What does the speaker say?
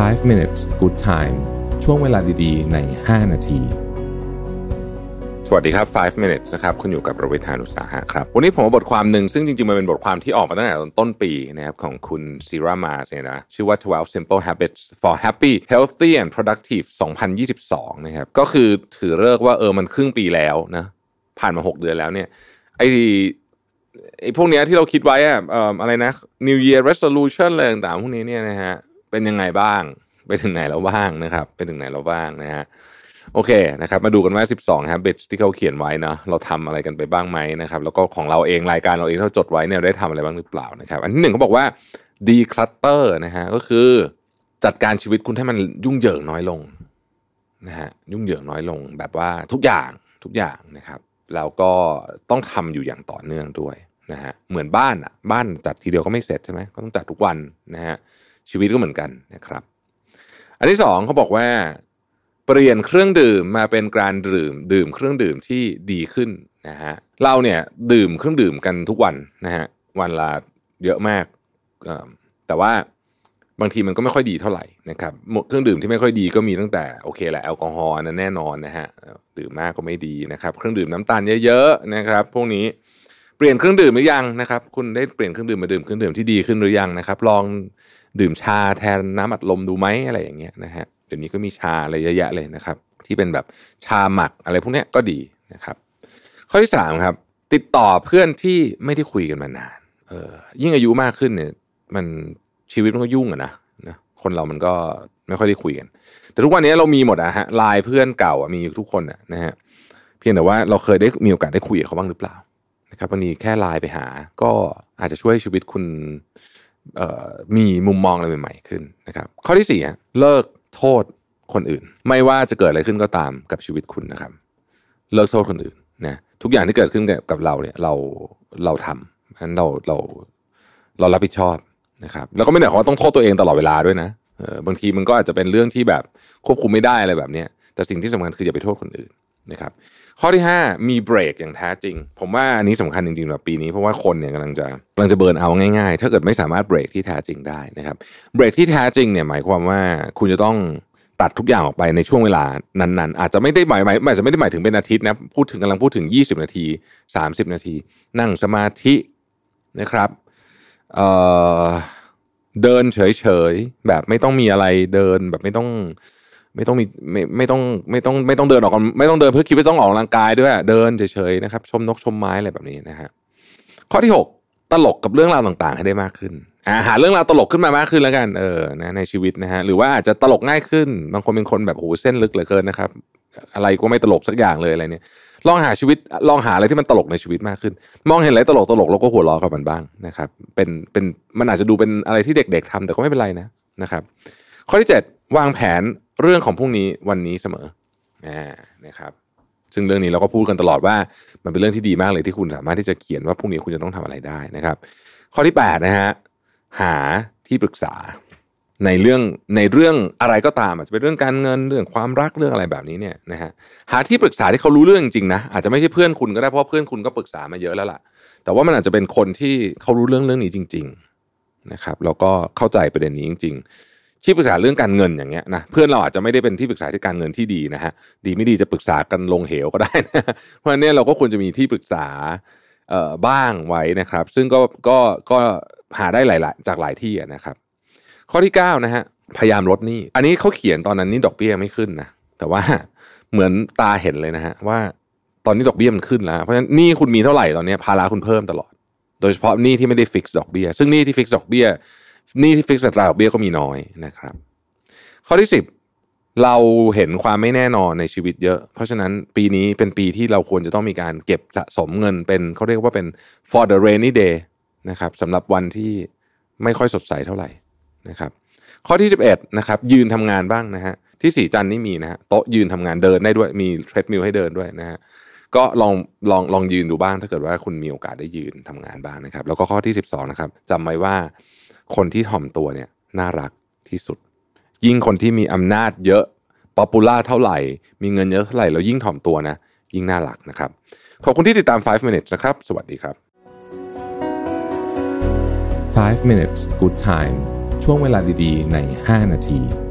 5 minutes good time ช่วงเวลาดีๆ ใน 5 นาที สวัสดีครับ 5 minutes นะครับ คุณอยู่กับประวิทยานุสาหะครับ วันนี้ผมเอาบทความหนึ่ง ซึ่งจริงๆ มันเป็นบทความที่ออกมาตั้งแต่ต้นปีนะครับของคุณซีรามาเนี่ยนะ ชื่อว่า 12 simple habits for happy healthy and productive 2022 นะครับ ก็คือถือเลิกว่าเออมันครึ่งปีแล้วนะ ผ่านมา 6 เดือนแล้วเนี่ย ไอไอพวกเนี้ยที่เราคิดไว้อะเอ่ออะไรนะ New Year Resolution อะไรต่างๆพวกนี้เนี่ยนะฮะ เป็นยังไงบ้าง ไปถึงไหนแล้วบ้างนะครับ ไปถึงไหนแล้วบ้างนะฮะโอเคนะครับ มาดูกันว่า 12 habits ที่เขาเขียนไว้เนาะเราทำอะไรกันไปบ้างไหมนะครับ แล้วก็ของเราเองรายการเราเองที่เราจดไว้เนี่ยได้ทำอะไรบ้างหรือเปล่านะครับ อันที่หนึ่งเขาบอกว่า declutter นะฮะก็คือจัดการชีวิตคุณให้มันยุ่งเหยิงน้อยลงนะฮะยุ่งเหยิงน้อยลงแบบว่าทุกอย่างทุกอย่างนะครับแล้วก็ต้องทำอยู่อย่างต่อเนื่องด้วยนะฮะเหมือนบ้านอะบ้านจัดทีเดียวก็ไม่เสร็จใช่ไหมก็ต้องจัดทุกวันนะฮะ ชีวิตก็เหมือนกันนะครับ อันที่สองเขาบอกว่า เปลี่ยนเครื่องดื่มมาเป็นการดื่ม ดื่มเครื่องดื่มที่ดีขึ้นนะฮะเราเนี่ยดื่มเครื่องดื่มกันทุกวันนะฮะวันละเยอะมากแต่ว่าบางทีมันก็ไม่ค่อยดีเท่าไหร่นะครับเครื่องดื่มที่ไม่ค่อยดีก็มีตั้งแต่โอเคแหละแอลกอฮอล์นั้นแน่นอนนะฮะดื่มมากก็ไม่ดีนะครับ เครื่องดื่มน้ำตาลเยอะๆนะครับ พวกนี้ เปลี่ยนเครื่องดื่มหรือยังนะครับ คุณได้เปลี่ยนเครื่องดื่มมาดื่มเครื่องดื่มที่ดีขึ้นหรือยังนะครับ ลองดื่มชาแทนน้ำอัดลมดูไหมอะไรอย่างเงี้ยนะฮะเดี๋ยวนี้ก็มีชาอะไรเยอะแยะเลยนะครับ ที่เป็นแบบชาหมักอะไรพวกเนี้ยก็ดีนะครับ ข้อที่สามครับ ติดต่อเพื่อนที่ไม่ได้คุยกันมานาน เออยิ่งอายุมากขึ้นเนี่ย มันชีวิตมันก็ยุ่งอะนะนะคนเรามันก็ไม่ค่อยได้คุยกัน แต่ทุกวันนี้เรามีหมดอะฮะไลน์เพื่อนเก่าอะมีทุกคนอะนะฮะเพียงแต่ว่าเราเคยได้มีโอกาสได้คุยกับเขาบ้างหรือเปล่า นะครับวันนี้แค่ไลน์ไปหา ก็อาจจะช่วยชีวิตคุณมีมุมมองอะไรใหม่ๆขึ้นนะครับ ข้อที่สี่เลิกโทษคนอื่น ไม่ว่าจะเกิดอะไรขึ้นก็ตามกับชีวิตคุณนะครับ เลิกโทษคนอื่นนะทุกอย่างที่เกิดขึ้นกับเราเนี่ยเราเราทำนั้นเราเราเรารับผิดชอบนะครับ แล้วก็ไม่ได้ขอต้องโทษตัวเองตลอดเวลาด้วยนะเออบางทีมันก็อาจจะเป็นเรื่องที่แบบควบคุมไม่ได้อะไรแบบเนี้ยแต่สิ่งที่สำคัญคืออย่าไปโทษคนอื่น นะครับข้อที่ 5 มีเบรกอย่างแท้จริง ผมว่าอันนี้สำคัญจริงๆแบบปีนี้เพราะว่าคนเนี่ยกำลังจะกำลังจะเบิร์นเอาง่ายๆ ถ้าเกิดไม่สามารถเบรกที่แท้จริงได้นะครับเบรกที่แท้จริงเนี่ยหมายความว่าคุณจะต้องตัดทุกอย่างออกไปในช่วงเวลานั้นๆ อาจจะไม่ได้หมายหมายอาจจะไม่ได้หมายถึงเป็นอาทิตย์นะพูดถึงกำลังพูดถึง 20 นาที 30 นาที นั่งสมาธินะครับเเดินเฉยๆแบบไม่ต้องมีอะไรเดินแบบไม่ต้อง ไม่ต้องมีไม่ไม่ต้องไม่ต้องไม่ต้องเดินออกไม่ต้องเดินเพื่อคิดว่าต้องออกกำลังกายด้วยเดินเฉยๆนะครับ ชมนกชมไม้อะไรแบบนี้นะฮะข้อที่ 6 ตลกกับเรื่องราวต่างๆ ให้ได้มากขึ้นอาหาเรื่องราวตลกขึ้นมามากขึ้นแล้วกันเออนะในชีวิตนะฮะหรือว่าอาจจะตลกง่ายขึ้นบางคนเป็นคนแบบโหเส้นลึกเหลือเกินนะครับ อะไรก็ไม่ตลกสักอย่างเลยอะไรเนี่ย ลองหาชีวิตลองหาอะไรที่มันตลกในชีวิตมากขึ้น มองเห็นอะไรตลกตลกแล้วก็หัวเราะกับมันบ้างนะครับ เป็นเป็นมันอาจจะดูเป็นอะไรที่เด็ก ๆทำแต่ก็ไม่เป็นไรนะนะครับ ข้อที่ 7 วางแผนเรื่องของพรุ่งนี้วันนี้เสมอนะครับซึ่งเรื่องนี้เราก็พูดกันตลอดว่ามันเป็นเรื่องที่ดีมากเลยที่คุณสามารถที่จะเขียนว่าพรุ่งนี้คุณจะต้องทำอะไรได้นะครับ ข้อที่8นะฮะหาที่ปรึกษาในเรื่องในเรื่องอะไรก็ตามอาจจะเป็นเรื่องการเงินเรื่องความรักเรื่องอะไรแบบนี้เนี่ยนะฮะหาที่ปรึกษาที่เขารู้เรื่องจริงนะอาจจะไม่ใช่เพื่อนคุณก็ได้เพราะเพื่อนคุณก็ปรึกษามาเยอะแล้วล่ะ แต่ว่ามันอาจจะเป็นคนที่เขารู้เรื่องเรื่องนี้จริง ๆนะครับ แล้วก็เข้าใจประเด็นนี้จริง ๆ ที่ปรึกษาเรื่องการเงินอย่างเงี้ยนะเพื่อนเราอาจจะไม่ได้เป็นที่ปรึกษาที่การเงินที่ดีนะฮะดีไม่ดีจะปรึกษากันลงเหวก็ได้นะเพราะฉะนั้นเราก็ควรจะมีที่ปรึกษาเอ่อบ้างไว้นะครับ ซึ่งก็ก็ก็หาได้หลายๆจากหลายที่นะครับ ข้อที่9นะฮะพยายามลดหนี้อันนี้เขาเขียนตอนนั้นนี่ดอกเบี้ยไม่ขึ้นนะแต่ว่าเหมือนตาเห็นเลยนะฮะว่าตอนนี้ดอกเบี้ยมันขึ้นแล้วเพราะฉะนั้นหนี้คุณมีเท่าไหร่ตอนนี้ภาระคุณเพิ่มตลอด โดยเฉพาะหนี้ที่ไม่ได้ฟิกดอกเบี้ยซึ่งหนี้ที่ฟิกดอกเบี้ย หนี้ที่ฟิกซ์อัตราดอกเบี้ยก็มีน้อยนะครับ ข้อที่ 10 เราเห็นความไม่แน่นอนในชีวิตเยอะ เพราะฉะนั้นปีนี้เป็นปีที่เราควรจะต้องมีการเก็บสะสมเงินเป็นเขาเรียกว่าเป็น for the rainy day นะครับสำหรับวันที่ไม่ค่อยสดใสเท่าไหร่นะครับ ข้อที่ 11นะครับยืนทำงานบ้างนะฮะที่สีจันนี่มีนะฮะโต๊ะยืนทำงานเดินได้ด้วยมี treadmill ให้เดินด้วยนะฮะ ก็ลองลองลองยืนดูบ้าง ถ้าเกิดว่าคุณมีโอกาสได้ยืนทำงานบ้างนะครับ แล้วก็ข้อที่ 12นะครับจำไว้ว่าคนที่ถ่อมตัวเนี่ยน่ารักที่สุด ยิ่งคนที่มีอำนาจเยอะ popular เท่าไหร่ มีเงินเยอะเท่าไหร่แล้วยิ่งถ่อมตัวนะยิ่งน่ารักนะครับ ขอบคุณที่ติดตาม 5 minutes นะครับ สวัสดีครับ 5 minutes good time ช่วงเวลาดีๆ ใน 5 นาที